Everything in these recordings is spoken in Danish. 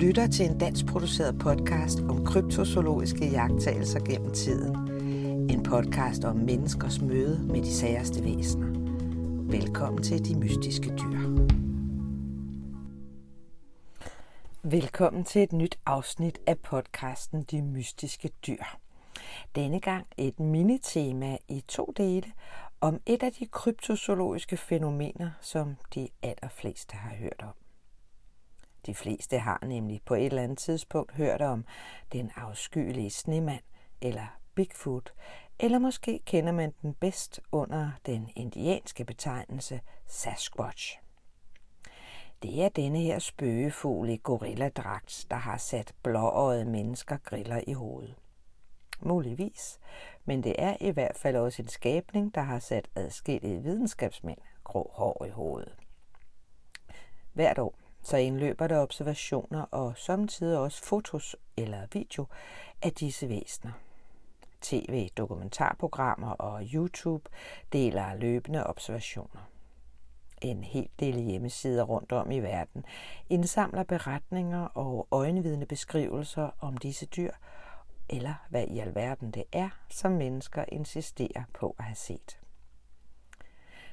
lytter til en dansk produceret podcast om kryptozoologiske jagttagelser gennem tiden. En podcast om menneskers møde med de særste væsener. Velkommen til De Mystiske Dyr. Velkommen til et nyt afsnit af podcasten De Mystiske Dyr. Denne gang et minitema i to dele om et af de kryptozoologiske fænomener, som de allerfleste har hørt om. De fleste har nemlig på et eller andet tidspunkt hørt om den afskyelige snemand eller Bigfoot, eller måske kender man den bedst under den indianske betegnelse Sasquatch. Det er denne her spøgefugl i gorilladragt, der har sat blåøjede mennesker griller i hovedet. Muligvis, men det er i hvert fald også en skabning, der har sat adskillige videnskabsmænd grå hår i hovedet. Hvert år så indløber der observationer og samtidig også fotos eller video af disse væsener. TV, dokumentarprogrammer og YouTube deler løbende observationer. En hel del hjemmesider rundt om i verden indsamler beretninger og øjenvidende beskrivelser om disse dyr, eller hvad i alverden det er, som mennesker insisterer på at have set.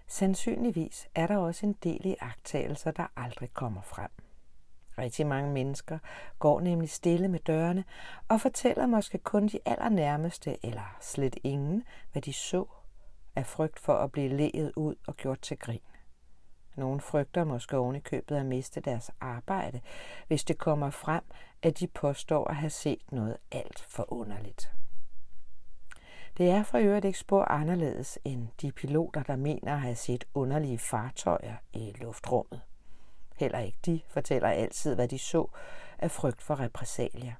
Sandsynligvis er der også en del i agtagelser, der aldrig kommer frem. Rigtig mange mennesker går nemlig stille med dørene og fortæller måske kun de allernærmeste eller slet ingen, hvad de så af frygt for at blive leget ud og gjort til grin. Nogle frygter måske oven i købet at miste deres arbejde, hvis det kommer frem, at de påstår at have set noget alt for underligt. Det er for øvrigt ikke spor anderledes end de piloter, der mener at have set underlige fartøjer i luftrummet. Heller ikke de fortæller altid, hvad de så af frygt for repressalier.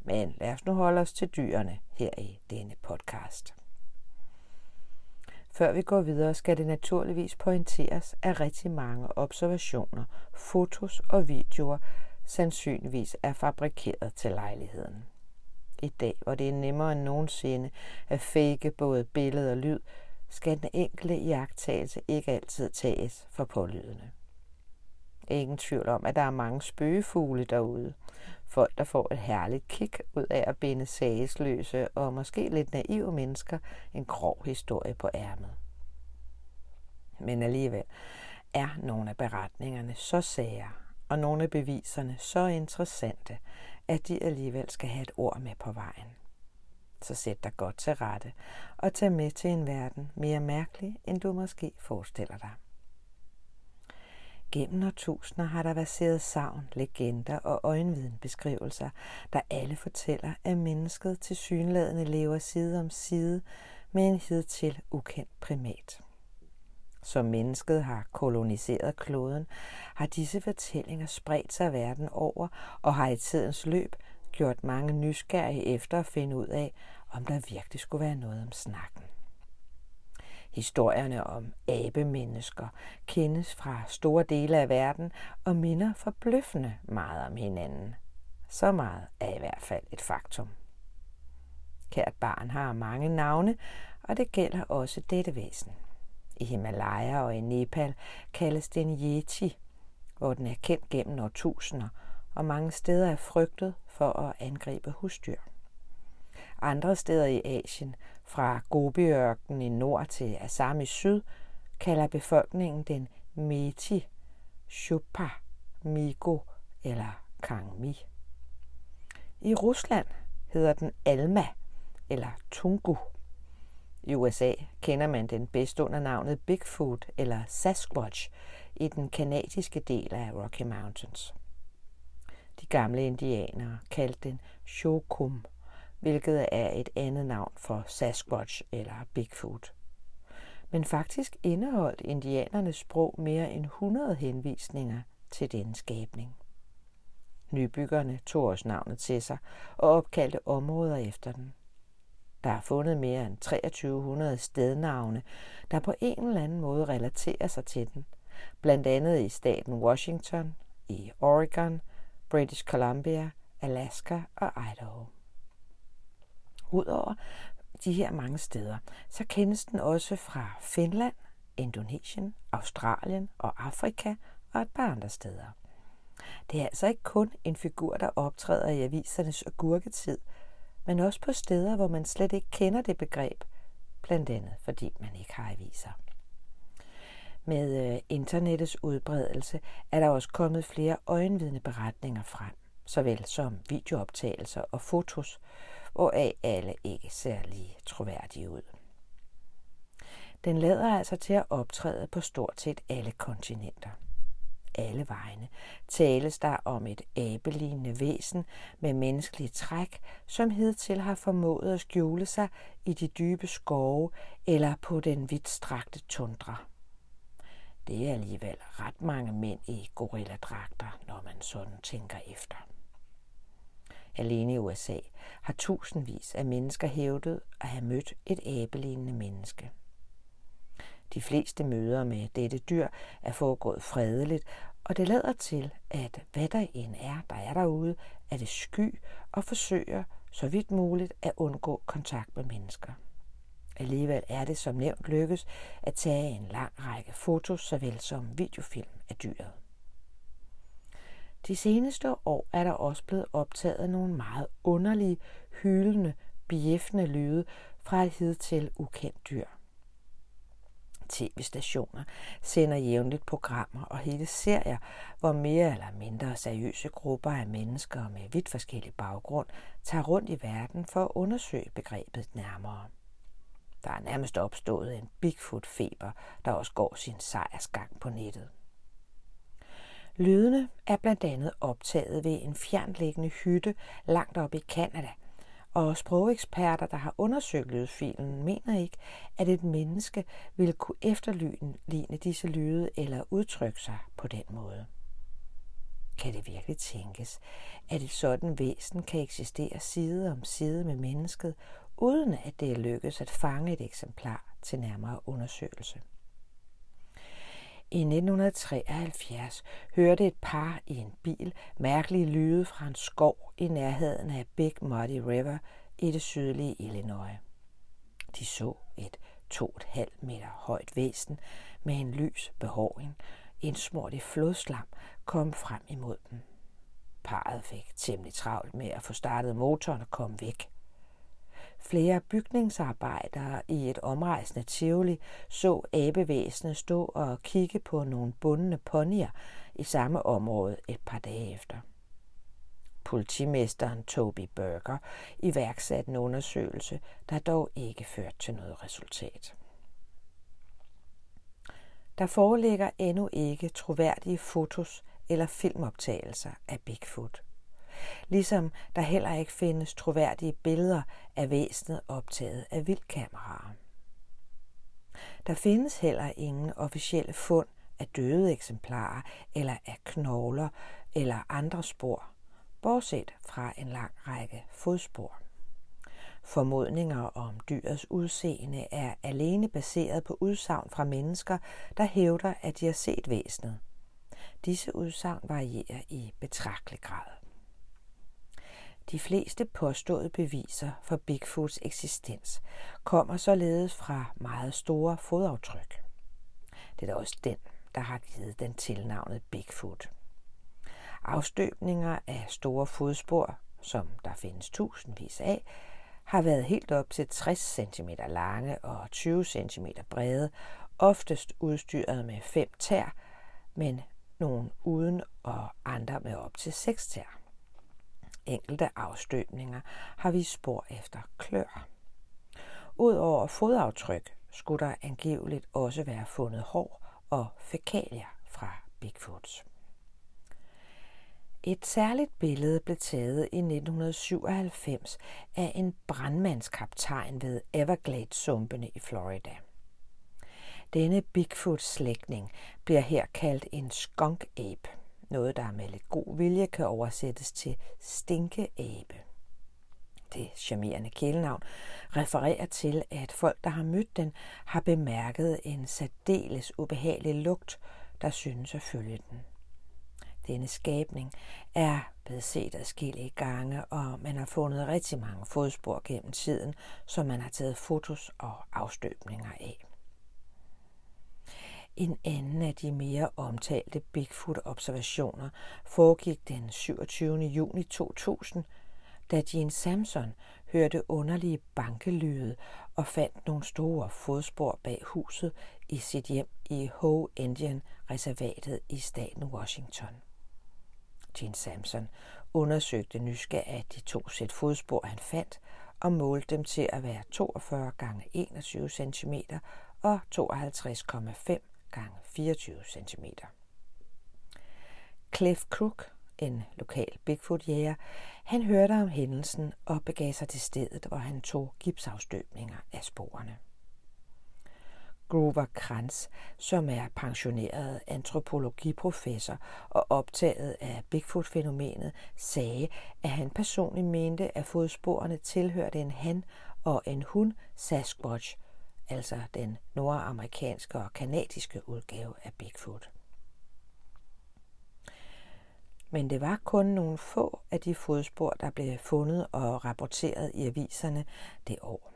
Men lad os nu holde os til dyrene her i denne podcast. Før vi går videre, skal det naturligvis pointeres, at rigtig mange observationer, fotos og videoer sandsynligvis er fabrikeret til lejligheden. I dag, hvor det er nemmere end nogensinde at fake både billede og lyd, skal den enkelte iagttagelse ikke altid tages for pålydende. Ingen tvivl om, at der er mange spøgefugle derude. Folk, der får et herligt kick ud af at binde sagesløse og måske lidt naive mennesker en grov historie på ærmet. Men alligevel er nogle af beretningerne så sære, og nogle af beviserne så interessante, at de alligevel skal have et ord med på vejen. Så sæt dig godt til rette og tag med til en verden mere mærkelig, end du måske forestiller dig. Gennem årtusinder har der baseret savn, legender og øjenvidenbeskrivelser, der alle fortæller, at mennesket til synladende lever side om side med en hidtil ukendt primat. Som mennesket har koloniseret kloden, har disse fortællinger spredt sig verden over og har i tidens løb gjort mange nysgerrige efter at finde ud af, om der virkelig skulle være noget om snakken. Historierne om abemennesker kendes fra store dele af verden og minder forbløffende meget om hinanden. Så meget er i hvert fald et faktum. Kært barn har mange navne, og det gælder også dette væsen. I Himalaya og i Nepal kaldes den yeti, hvor den er kendt gennem årtusinder, og mange steder er frygtet for at angribe husdyr. Andre steder i Asien, fra Gobiørkenen i nord til Assam i syd, kalder befolkningen den Meti, Chupa, Migo eller Kangmi. I Rusland hedder den Alma eller Tungu. I USA kender man den bedst under navnet Bigfoot eller Sasquatch i den kanadiske del af Rocky Mountains. De gamle indianere kaldte den Shokum, hvilket er et andet navn for Sasquatch eller Bigfoot. Men faktisk indeholdt indianernes sprog mere end 100 henvisninger til denne skabning. Nybyggerne tog også navnet til sig og opkaldte områder efter den. Der er fundet mere end 2300 stednavne, der på en eller anden måde relaterer sig til den, blandt andet i staten Washington, i Oregon, British Columbia, Alaska og Idaho. Udover de her mange steder, så kendes den også fra Finland, Indonesien, Australien og Afrika og et par andre steder. Det er altså ikke kun en figur, der optræder i avisernes agurketid, men også på steder, hvor man slet ikke kender det begreb, blandt andet fordi man ikke har aviser. Med øh, internettets udbredelse er der også kommet flere øjenvidende beretninger frem, såvel som videooptagelser og fotos, hvoraf alle ikke ser lige troværdige ud. Den lader altså til at optræde på stort set alle kontinenter. Alle vegne tales der om et abelignende væsen med menneskelige træk, som hidtil har formået at skjule sig i de dybe skove eller på den vidtstrakte tundra. Det er alligevel ret mange mænd i gorilladragter, når man sådan tænker efter. Alene i USA har tusindvis af mennesker hævdet at have mødt et abelignende menneske. De fleste møder med dette dyr er foregået fredeligt, og det lader til, at hvad der end er, der er derude, er det sky og forsøger så vidt muligt at undgå kontakt med mennesker. Alligevel er det som nævnt lykkes at tage en lang række fotos såvel som videofilm af dyret. De seneste år er der også blevet optaget nogle meget underlige, hylende, bjeffende lyde fra et hidtil ukendt dyr. TV-stationer sender jævnligt programmer og hele serier, hvor mere eller mindre seriøse grupper af mennesker med vidt forskellig baggrund tager rundt i verden for at undersøge begrebet nærmere. Der er nærmest opstået en Bigfoot-feber, der også går sin sejrsgang på nettet. Lydene er blandt andet optaget ved en fjernliggende hytte langt oppe i Kanada, og sprogeksperter, der har undersøgt lydfilen, mener ikke, at et menneske ville kunne efterligne disse lyde eller udtrykke sig på den måde. Kan det virkelig tænkes, at et sådan væsen kan eksistere side om side med mennesket, uden at det er lykkedes at fange et eksemplar til nærmere undersøgelse? I 1973 hørte et par i en bil mærkelige lyde fra en skov i nærheden af Big Muddy River i det sydlige Illinois. De så et 2,5 meter højt væsen med en lys behåring, indsmurt i flodslam, kom frem imod dem. Parret fik temmelig travlt med at få startet motoren og komme væk. Flere bygningsarbejdere i et omrejsende Tivoli så abevæsenet stå og kigge på nogle bundne ponnier i samme område et par dage efter. Politimesteren Toby Burger iværksatte en undersøgelse, der dog ikke førte til noget resultat. Der foreligger endnu ikke troværdige fotos eller filmoptagelser af Bigfoot ligesom der heller ikke findes troværdige billeder af væsenet optaget af vildkameraer. Der findes heller ingen officielle fund af døde eksemplarer eller af knogler eller andre spor, bortset fra en lang række fodspor. Formodninger om dyrets udseende er alene baseret på udsagn fra mennesker, der hævder, at de har set væsenet. Disse udsagn varierer i betragtelig grad. De fleste påståede beviser for Bigfoots eksistens kommer således fra meget store fodaftryk. Det er da også den, der har givet den tilnavnet Bigfoot. Afstøbninger af store fodspor, som der findes tusindvis af, har været helt op til 60 cm lange og 20 cm brede, oftest udstyret med fem tær, men nogle uden og andre med op til seks tær. Enkelte afstøbninger har vi spor efter klør. Udover fodaftryk skulle der angiveligt også være fundet hår og fækalier fra Bigfoots. Et særligt billede blev taget i 1997 af en brandmandskaptajn ved Everglades-sumpene i Florida. Denne Bigfoot-slægtning bliver her kaldt en skunk ape – noget, der med lidt god vilje kan oversættes til stinkeabe. Det charmerende kælenavn refererer til, at folk, der har mødt den, har bemærket en særdeles ubehagelig lugt, der synes at følge den. Denne skabning er blevet set adskillige gange, og man har fundet rigtig mange fodspor gennem tiden, som man har taget fotos og afstøbninger af. En anden af de mere omtalte Bigfoot-observationer foregik den 27. juni 2000, da Gene Samson hørte underlige bankelyde og fandt nogle store fodspor bag huset i sit hjem i Ho Indian reservatet i staten Washington. Gene Samson undersøgte nysgerrigt de to sæt fodspor, han fandt, og målte dem til at være 42 gange 21 cm og 52,5 gange 24 cm. Cliff Crook, en lokal Bigfoot-jæger, han hørte om hændelsen og begav sig til stedet, hvor han tog gipsafstøbninger af sporene. Grover Kranz, som er pensioneret antropologiprofessor og optaget af Bigfoot-fænomenet, sagde, at han personligt mente, at fodsporene tilhørte en han og en hun Sasquatch, altså den nordamerikanske og kanadiske udgave af Bigfoot. Men det var kun nogle få af de fodspor, der blev fundet og rapporteret i aviserne det år.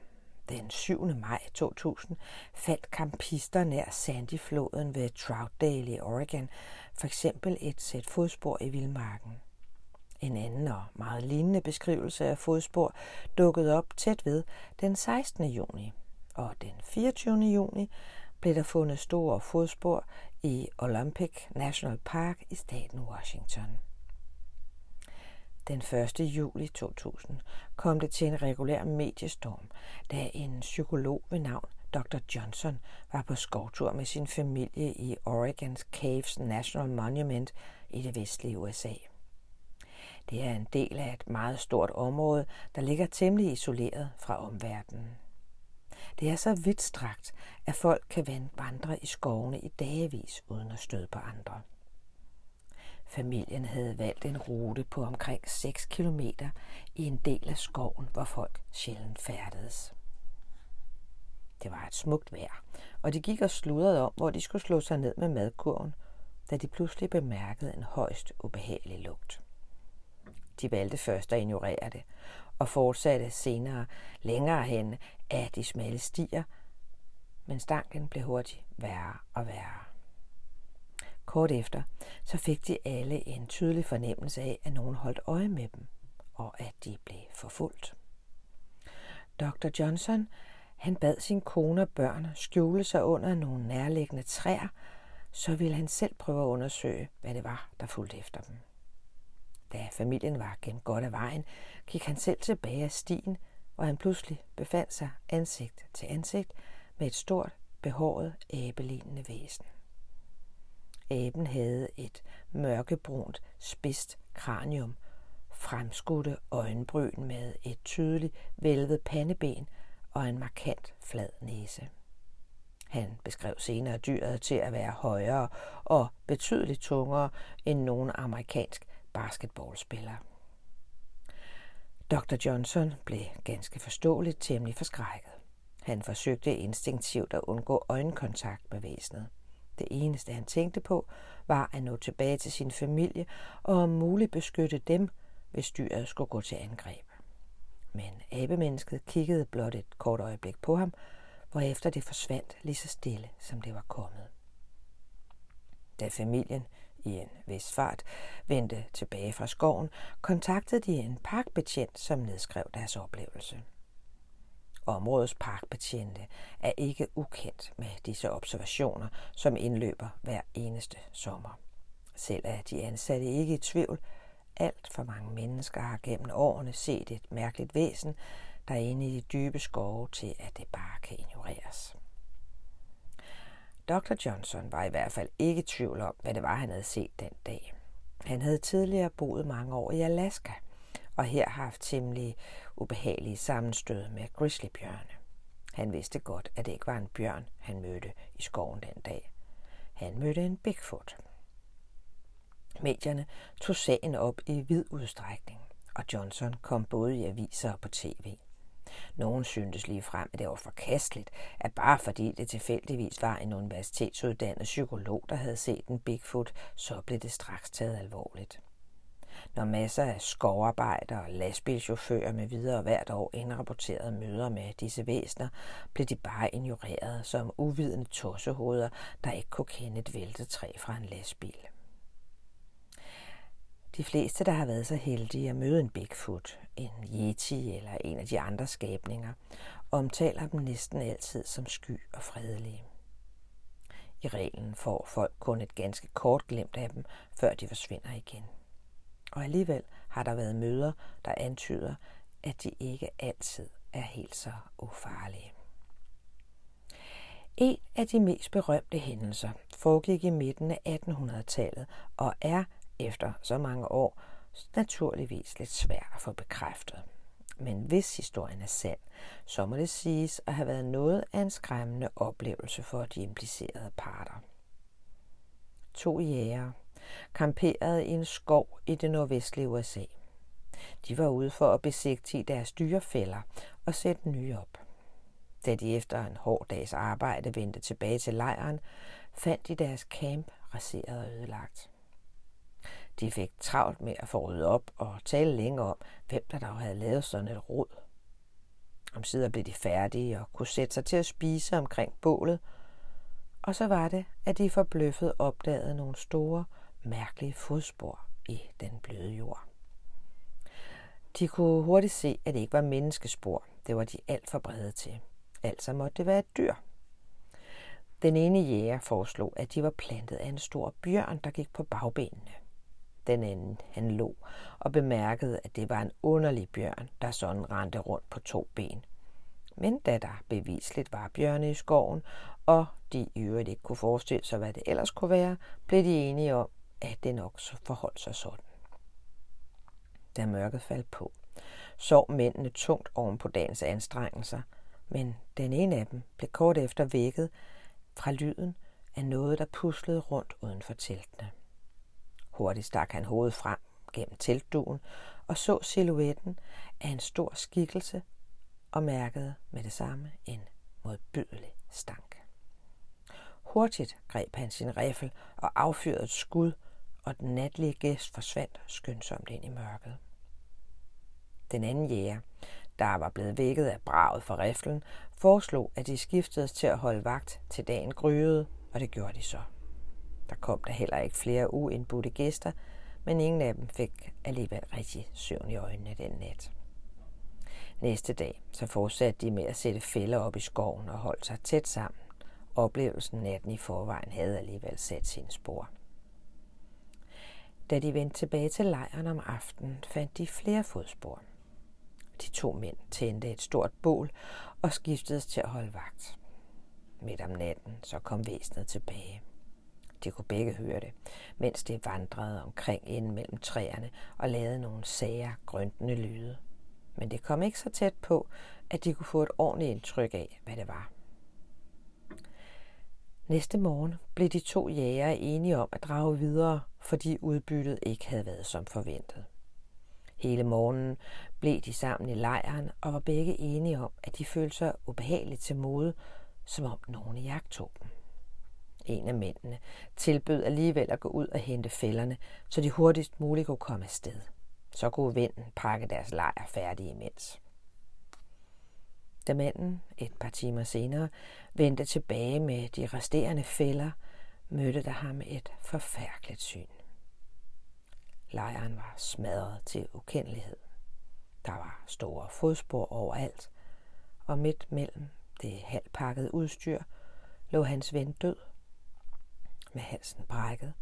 Den 7. maj 2000 faldt campister nær Sandy-floden ved Troutdale i Oregon for eksempel et sæt fodspor i vildmarken. En anden og meget lignende beskrivelse af fodspor dukkede op tæt ved den 16. juni, og den 24. juni blev der fundet store fodspor i Olympic National Park i staten Washington. Den 1. juli 2000 kom det til en regulær mediestorm, da en psykolog ved navn Dr. Johnson var på skovtur med sin familie i Oregons Caves National Monument i det vestlige USA. Det er en del af et meget stort område, der ligger temmelig isoleret fra omverdenen. Det er så vidtstrakt, at folk kan vandre i skovene i dagevis uden at støde på andre. Familien havde valgt en rute på omkring 6 km i en del af skoven, hvor folk sjældent færdedes. Det var et smukt vejr, og de gik og sludrede om, hvor de skulle slå sig ned med madkurven, da de pludselig bemærkede en højst ubehagelig lugt. De valgte først at ignorere det, og fortsatte senere længere hen af de smalle stier, men stanken blev hurtigt værre og værre. Kort efter, så fik de alle en tydelig fornemmelse af, at nogen holdt øje med dem, og at de blev forfulgt. Dr. Johnson, han bad sin kone og børn skjule sig under nogle nærliggende træer, så ville han selv prøve at undersøge, hvad det var, der fulgte efter dem. Da familien var gennem godt af vejen, gik han selv tilbage af stien, hvor han pludselig befandt sig ansigt til ansigt med et stort, behåret, æbelignende væsen. Aben havde et mørkebrunt, spidst kranium, fremskudte øjenbryn med et tydeligt vælvet pandeben og en markant flad næse. Han beskrev senere dyret til at være højere og betydeligt tungere end nogen amerikansk basketballspiller. Dr. Johnson blev ganske forståeligt temmelig forskrækket. Han forsøgte instinktivt at undgå øjenkontakt med væsenet. Det eneste, han tænkte på, var at nå tilbage til sin familie og om muligt beskytte dem, hvis dyret skulle gå til angreb. Men abemennesket kiggede blot et kort øjeblik på ham, hvorefter det forsvandt lige så stille, som det var kommet. Da familien i en vis fart vendte tilbage fra skoven, kontaktede de en parkbetjent, som nedskrev deres oplevelse. Områdets parkbetjente er ikke ukendt med disse observationer, som indløber hver eneste sommer. Selv er de ansatte ikke i tvivl. Alt for mange mennesker har gennem årene set et mærkeligt væsen, der er inde i de dybe skove til, at det bare kan ignoreres. Dr. Johnson var i hvert fald ikke i tvivl om, hvad det var, han havde set den dag. Han havde tidligere boet mange år i Alaska – og her haft temmelig ubehagelige sammenstød med grizzlybjørne. Han vidste godt, at det ikke var en bjørn, han mødte i skoven den dag. Han mødte en Bigfoot. Medierne tog sagen op i vid udstrækning, og Johnson kom både i aviser og på tv. Nogen syntes lige frem, at det var forkasteligt, at bare fordi det tilfældigvis var en universitetsuddannet psykolog, der havde set en Bigfoot, så blev det straks taget alvorligt. Når masser af skovarbejdere og lastbilchauffører med videre hvert år indrapporterede møder med disse væsner, blev de bare ignoreret som uvidende tossehoveder, der ikke kunne kende et væltet træ fra en lastbil. De fleste, der har været så heldige at møde en Bigfoot, en Yeti eller en af de andre skabninger, omtaler dem næsten altid som sky og fredelige. I reglen får folk kun et ganske kort glimt af dem, før de forsvinder igen. Og alligevel har der været møder, der antyder, at de ikke altid er helt så ufarlige. En af de mest berømte hændelser foregik i midten af 1800-tallet og er efter så mange år naturligvis lidt svært at få bekræftet. Men hvis historien er sand, så må det siges at have været noget af en skræmmende oplevelse for de implicerede parter. To jæger kamperede i en skov i det nordvestlige USA. De var ude for at besigtige deres dyrefælder og sætte nye op. Da de efter en hård dags arbejde vendte tilbage til lejren, fandt de deres camp raseret og ødelagt. De fik travlt med at få ryddet op og tale længe om, hvem der dog havde lavet sådan et rod. Om sider blev de færdige og kunne sætte sig til at spise omkring bålet, og så var det, at de forbløffet opdagede nogle store, mærkelige fodspor i den bløde jord. De kunne hurtigt se, at det ikke var menneskespor. Det var de alt for brede til. Altså måtte det være et dyr. Den ene jæger foreslog, at de var plantet af en stor bjørn, der gik på bagbenene den anden, han lå, og bemærkede, at det var en underlig bjørn, der sådan rendte rundt på to ben. Men da der bevisligt var bjørne i skoven, og de i øvrigt ikke kunne forestille sig, hvad det ellers kunne være, blev de enige om, at det nok forholdt sig sådan. Da mørket faldt på, sov mændene tungt oven på dagens anstrengelser, men den ene af dem blev kort efter vækket fra lyden af noget, der puslede rundt uden for teltene. Hurtigt stak han hovedet frem gennem teltduen og så silhuetten af en stor skikkelse og mærkede med det samme en modbydelig stank. Hurtigt greb han sin riffel og affyrede et skud, og den natlige gæst forsvandt skyndsomt ind i mørket. Den anden jæger, der var blevet vækket af braget fra riflen, foreslog, at de skiftedes til at holde vagt til dagen gryede, og det gjorde de så. Der kom der heller ikke flere uindbudte gæster, men ingen af dem fik alligevel rigtig søvn i øjnene den nat. Næste dag så fortsatte de med at sætte fælder op i skoven og holdt sig tæt sammen. Oplevelsen natten i forvejen havde alligevel sat sine spor. Da de vendte tilbage til lejren om aftenen, fandt de flere fodspor. De to mænd tændte et stort bål og skiftedes til at holde vagt. Midt om natten så kom væsenet tilbage. De kunne begge høre det, mens de vandrede omkring inden mellem træerne og lavede nogle sager grøntende lyde. Men det kom ikke så tæt på, at de kunne få et ordentligt indtryk af, hvad det var. Næste morgen blev de to jægere enige om at drage videre, fordi udbyttet ikke havde været som forventet. Hele morgenen blev de sammen i lejren og var begge enige om, at de følte sig ubehageligt til mode, som om nogen jagtog jagt dem en af mændene, tilbød alligevel at gå ud og hente fælderne, så de hurtigst muligt kunne komme afsted. Så kunne vinden pakke deres lejr færdig imens. Da manden et par timer senere vendte tilbage med de resterende fælder, mødte der ham et forfærdeligt syn. Lejren var smadret til ukendelighed. Der var store fodspor overalt, og midt mellem det halvpakkede udstyr lå hans ven død med halsen brækket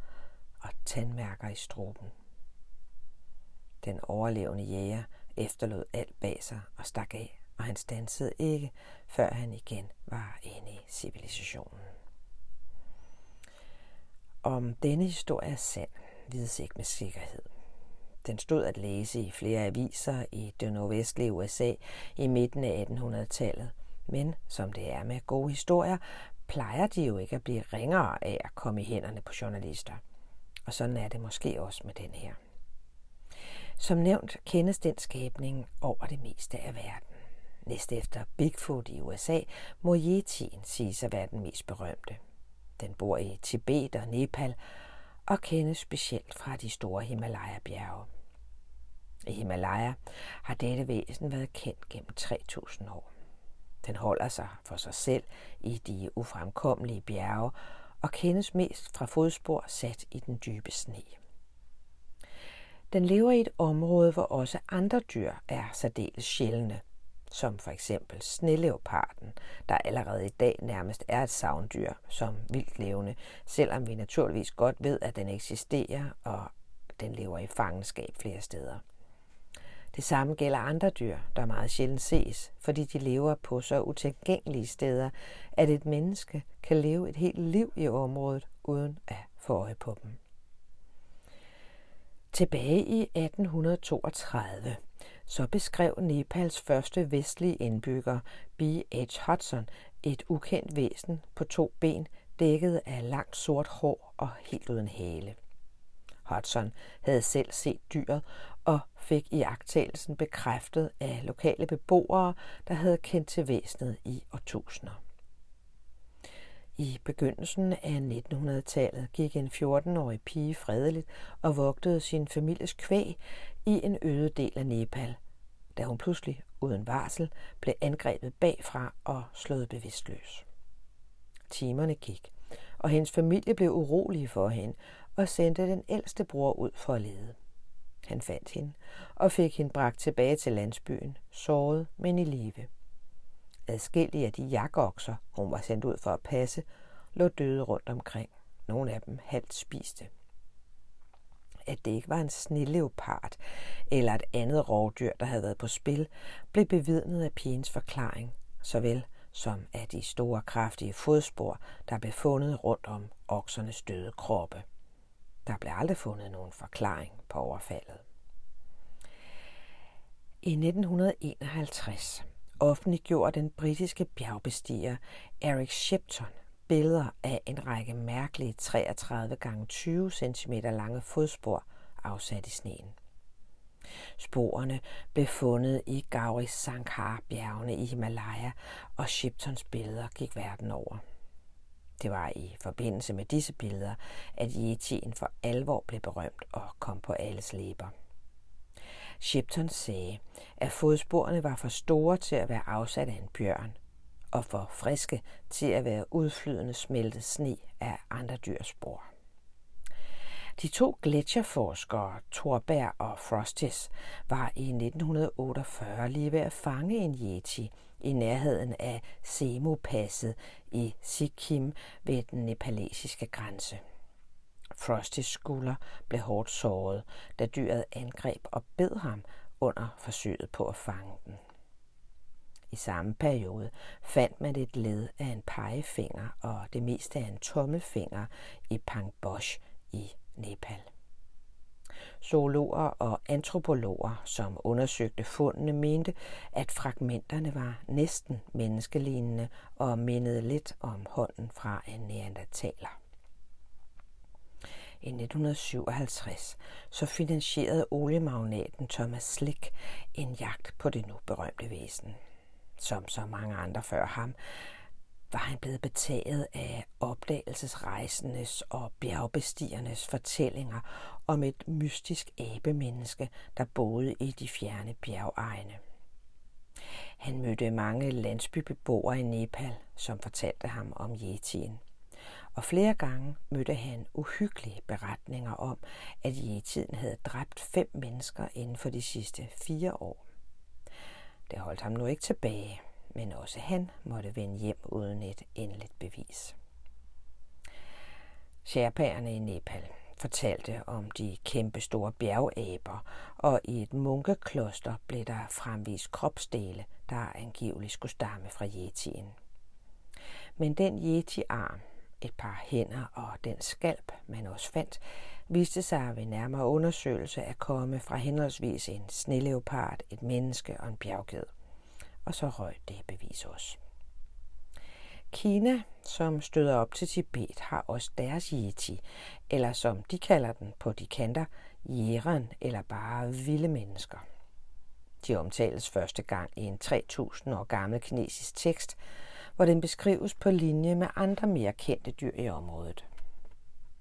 og tandmærker i struben. Den overlevende jæger efterlod alt bag sig og stak af, og han stansede ikke, før han igen var inde i civilisationen. Om denne historie er sand, vides ikke med sikkerhed. Den stod at læse i flere aviser i det nordvestlige USA i midten af 1800-tallet, men som det er med gode historier, plejer de jo ikke at blive ringere af at komme i hænderne på journalister. Og sådan er det måske også med den her. Som nævnt kendes den skabning over det meste af verden. Næst efter Bigfoot i USA må Yeti'en siges at være den mest berømte. Den bor i Tibet og Nepal og kendes specielt fra de store Himalaya-bjerge. I Himalaya har dette væsen været kendt gennem 3000 år. Den holder sig for sig selv i de ufremkommelige bjerge og kendes mest fra fodspor sat i den dybe sne. Den lever i et område, hvor også andre dyr er særdeles sjældne, som for eksempel sneleoparden, der allerede i dag nærmest er et savndyr som vildt levende, selvom vi naturligvis godt ved, at den eksisterer, og den lever i fangenskab flere steder. Det samme gælder andre dyr, der meget sjældent ses, fordi de lever på så utilgængelige steder, at et menneske kan leve et helt liv i området uden at få øje på dem. Tilbage i 1832 så beskrev Nepals første vestlige indbygger, B.H. Hudson, et ukendt væsen på to ben, dækket af langt sort hår og helt uden hale. Hudson havde selv set dyret og fik i agtagelsen bekræftet af lokale beboere, der havde kendt til væsenet i årtusinder. I begyndelsen af 1900-tallet gik en 14-årig pige fredeligt og vogtede sin families kvæg i en øde del af Nepal, da hun pludselig, uden varsel, blev angrebet bagfra og slået bevidstløs. Timerne gik, og hendes familie blev urolige for hende og sendte den ældste bror ud for at lede. Han fandt hende og fik hende bragt tilbage til landsbyen, såret, men i live. Adskillige af de jakokser, hun var sendt ud for at passe, lå døde rundt omkring. Nogle af dem halvt spiste. At det ikke var en snilleopard eller et andet rovdyr, der havde været på spil, blev bevidnet af pigens forklaring, såvel som af de store kraftige fodspor, der blev fundet rundt om oksernes døde kroppe. Der blev aldrig fundet nogen forklaring på overfaldet. I 1951 offentliggjorde den britiske bjergbestiger Eric Shepton billeder af en række mærkelige 33 gange 20 cm lange fodspor afsat i sneen. Sporene blev fundet i Gauri Sankar bjergene i Himalaya, og Shiptons billeder gik verden over. Det var i forbindelse med disse billeder, at Yetien for alvor blev berømt og kom på alles læber. Shipton sagde, at fodsporene var for store til at være afsat af en bjørn, og for friske til at være udflydende smeltet sne af andre dyrs spor. De to gletsjerforskere, Thorberg og Frostis, var i 1948 lige ved at fange en yeti i nærheden af Semo-passet i Sikkim ved den nepalesiske grænse. Frostis skulder blev hårdt såret, da dyret angreb og bed ham under forsøget på at fange den. I samme periode fandt man et led af en pegefinger og det meste af en tommelfinger i Pangbosh i Nepal. Zoologer og antropologer, som undersøgte fundene, mente, at fragmenterne var næsten menneskelignende og mindede lidt om hånden fra en neandertaler. I 1957 så finansierede oliemagnaten Thomas Slick en jagt på det nu berømte væsen. Som så mange andre før ham, var han blevet betaget af opdagelsesrejsendes og bjergbestigernes fortællinger om et mystisk abemenneske, der boede i de fjerne bjergegne. Han mødte mange landsbybeboere i Nepal, som fortalte ham om yetien. Og flere gange mødte han uhyggelige beretninger om, at yetien havde dræbt fem mennesker inden for de sidste fire år. Det holdt ham nu ikke tilbage, men også han måtte vende hjem uden et endeligt bevis. Sherpaerne i Nepal fortalte om de kæmpe store bjergaber, og i et munkekloster blev der fremvist kropsdele, der angiveligt skulle stamme fra yetien. Men den yeti-arm, et par hænder og den skalp, man også fandt, viste sig ved nærmere undersøgelse at komme fra henholdsvis en sneleopard, et menneske og en bjergged. Og så røg det bevis også. Kina, som støder op til Tibet, har også deres yeti, eller som de kalder den på de kanter, jæren eller bare vilde mennesker. De omtales første gang i en 3000 år gammel kinesisk tekst, hvor den beskrives på linje med andre mere kendte dyr i området.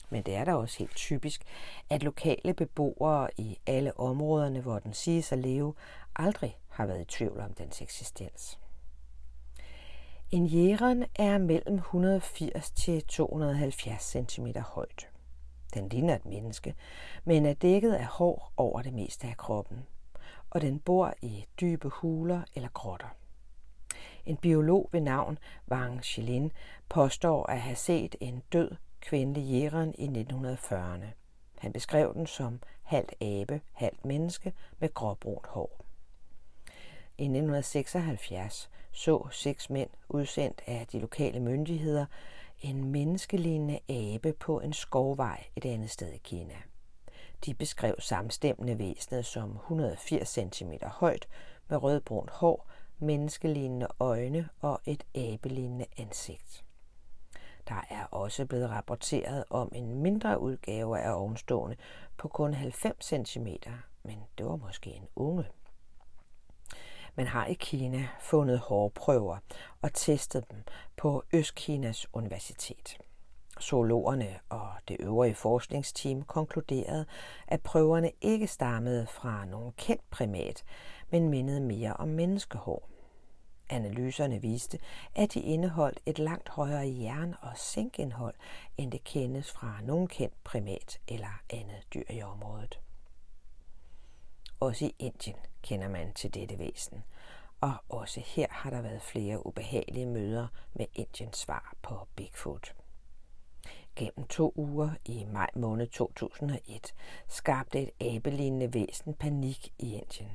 Men det er da også helt typisk, at lokale beboere i alle områderne, hvor den siges at leve, aldrig har været i tvivl om dens eksistens. En jæren er mellem 180 til 270 cm højt. Den ligner et menneske, men er dækket af hår over det meste af kroppen, og den bor i dybe huler eller grotter. En biolog ved navn Wang Xilin påstår at have set en død kvindelig jæren i 1940'erne. Han beskrev den som halvt abe, halvt menneske med gråbrunt hår. I 1976 så seks mænd udsendt af de lokale myndigheder en menneskelignende abe på en skovvej et andet sted i Kina. De beskrev samstemmende væsenet som 180 cm højt med rødbrunt hår, menneskelignende øjne og et abelignende ansigt. Der er også blevet rapporteret om en mindre udgave af ovenstående på kun 90 cm, men det var måske en unge. Man har i Kina fundet hårprøver og testet dem på Østkinas universitet. Zoologerne og det øvrige forskningsteam konkluderede, at prøverne ikke stammede fra nogen kendt primat, men mindede mere om menneskehår. Analyserne viste, at de indeholdt et langt højere jern- og zinkindhold, end det kendes fra nogen kendt primat eller andet dyr i området. Også i Indien kender man til dette væsen, og også her har der været flere ubehagelige møder med Indiens svar på Bigfoot. Gennem to uger i maj måned 2001 skabte et abelignende væsen panik i Indien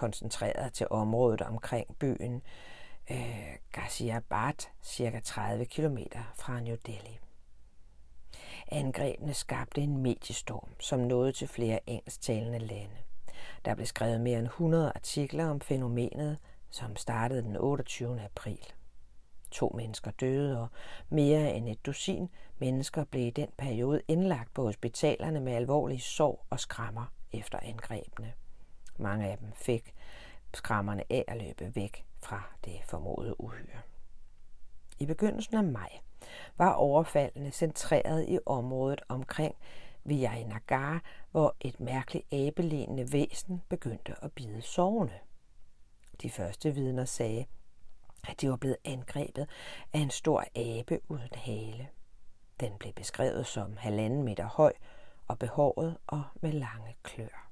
koncentreret til området omkring byen øh, Ghaziabad, cirka 30 km fra New Delhi. Angrebene skabte en mediestorm, som nåede til flere engelsktalende lande. Der blev skrevet mere end 100 artikler om fænomenet, som startede den 28. april. To mennesker døde, og mere end et dusin mennesker blev i den periode indlagt på hospitalerne med alvorlige sår og skrammer efter angrebene. Mange af dem fik skrammerne af at løbe væk fra det formodede uhyre. I begyndelsen af maj var overfaldene centreret i området omkring Vijayanagar, hvor et mærkeligt abelignende væsen begyndte at bide sovende. De første vidner sagde, at de var blevet angrebet af en stor abe uden hale. Den blev beskrevet som halvanden meter høj og behåret og med lange klør.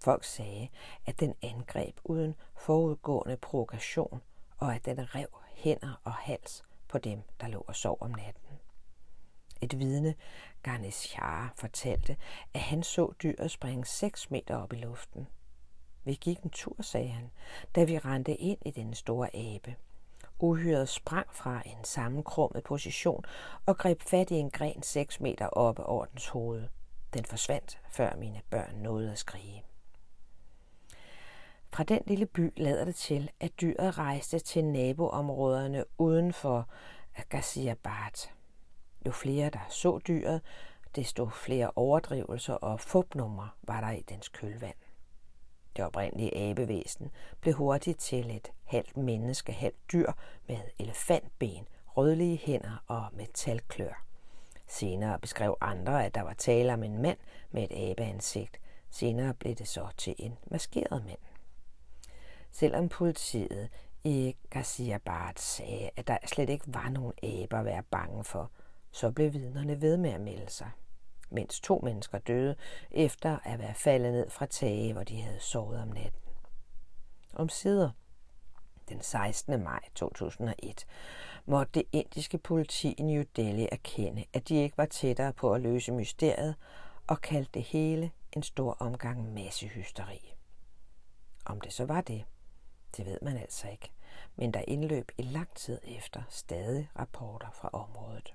Folk sagde, at den angreb uden forudgående provokation, og at den rev hænder og hals på dem, der lå og sov om natten. Et vidne, Garneshar, fortalte, at han så dyret springe 6 meter op i luften. Vi gik en tur, sagde han, da vi rendte ind i den store abe. Uhyret sprang fra en sammenkrummet position og greb fat i en gren 6 meter oppe over dens hoved. Den forsvandt, før mine børn nåede at skrige. Fra den lille by lader det til, at dyret rejste til naboområderne uden for Ghaziabad. Jo flere, der så dyret, desto flere overdrivelser og fupnumre var der i dens kølvand. Det oprindelige abevæsen blev hurtigt til et halvt menneske, halvt dyr med elefantben, rødlige hænder og metalklør. Senere beskrev andre, at der var tale om en mand med et abeansigt. Senere blev det så til en maskeret mand. Selvom politiet i Bart, sagde, at der slet ikke var nogen aber at være bange for, så blev vidnerne ved med at melde sig. Mens to mennesker døde efter at være faldet ned fra tage, hvor de havde sovet om natten. Om sider den 16. maj 2001 måtte det indiske politi i New Delhi erkende, at de ikke var tættere på at løse mysteriet og kaldte det hele en stor omgang massehysteri. Om det så var det, det ved man altså ikke, men der indløb i lang tid efter stadig rapporter fra området.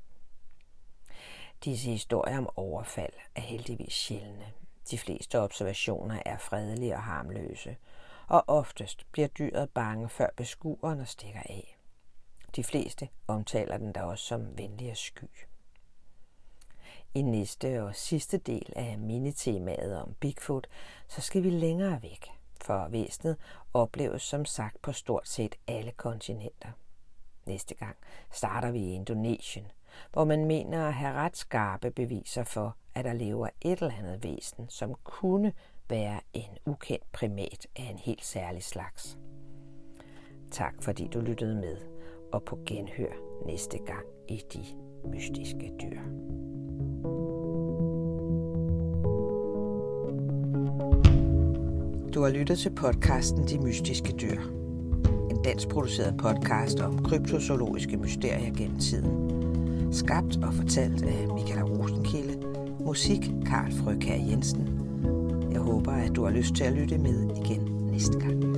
Disse historier om overfald er heldigvis sjældne. De fleste observationer er fredelige og harmløse, og oftest bliver dyret bange før beskueren og stikker af. De fleste omtaler den da også som venlig og sky. I næste og sidste del af minitemaet om Bigfoot, så skal vi længere væk – for væsenet opleves som sagt på stort set alle kontinenter. Næste gang starter vi i Indonesien, hvor man mener at have ret skarpe beviser for, at der lever et eller andet væsen, som kunne være en ukendt primat af en helt særlig slags. Tak fordi du lyttede med, og på genhør næste gang i De Mystiske Dyr. Du har lyttet til podcasten De Mystiske Dyr. En dansk produceret podcast om kryptozoologiske mysterier gennem tiden. Skabt og fortalt af Michaela Rosenkilde. Musik Karl Frøkær Jensen. Jeg håber, at du har lyst til at lytte med igen næste gang.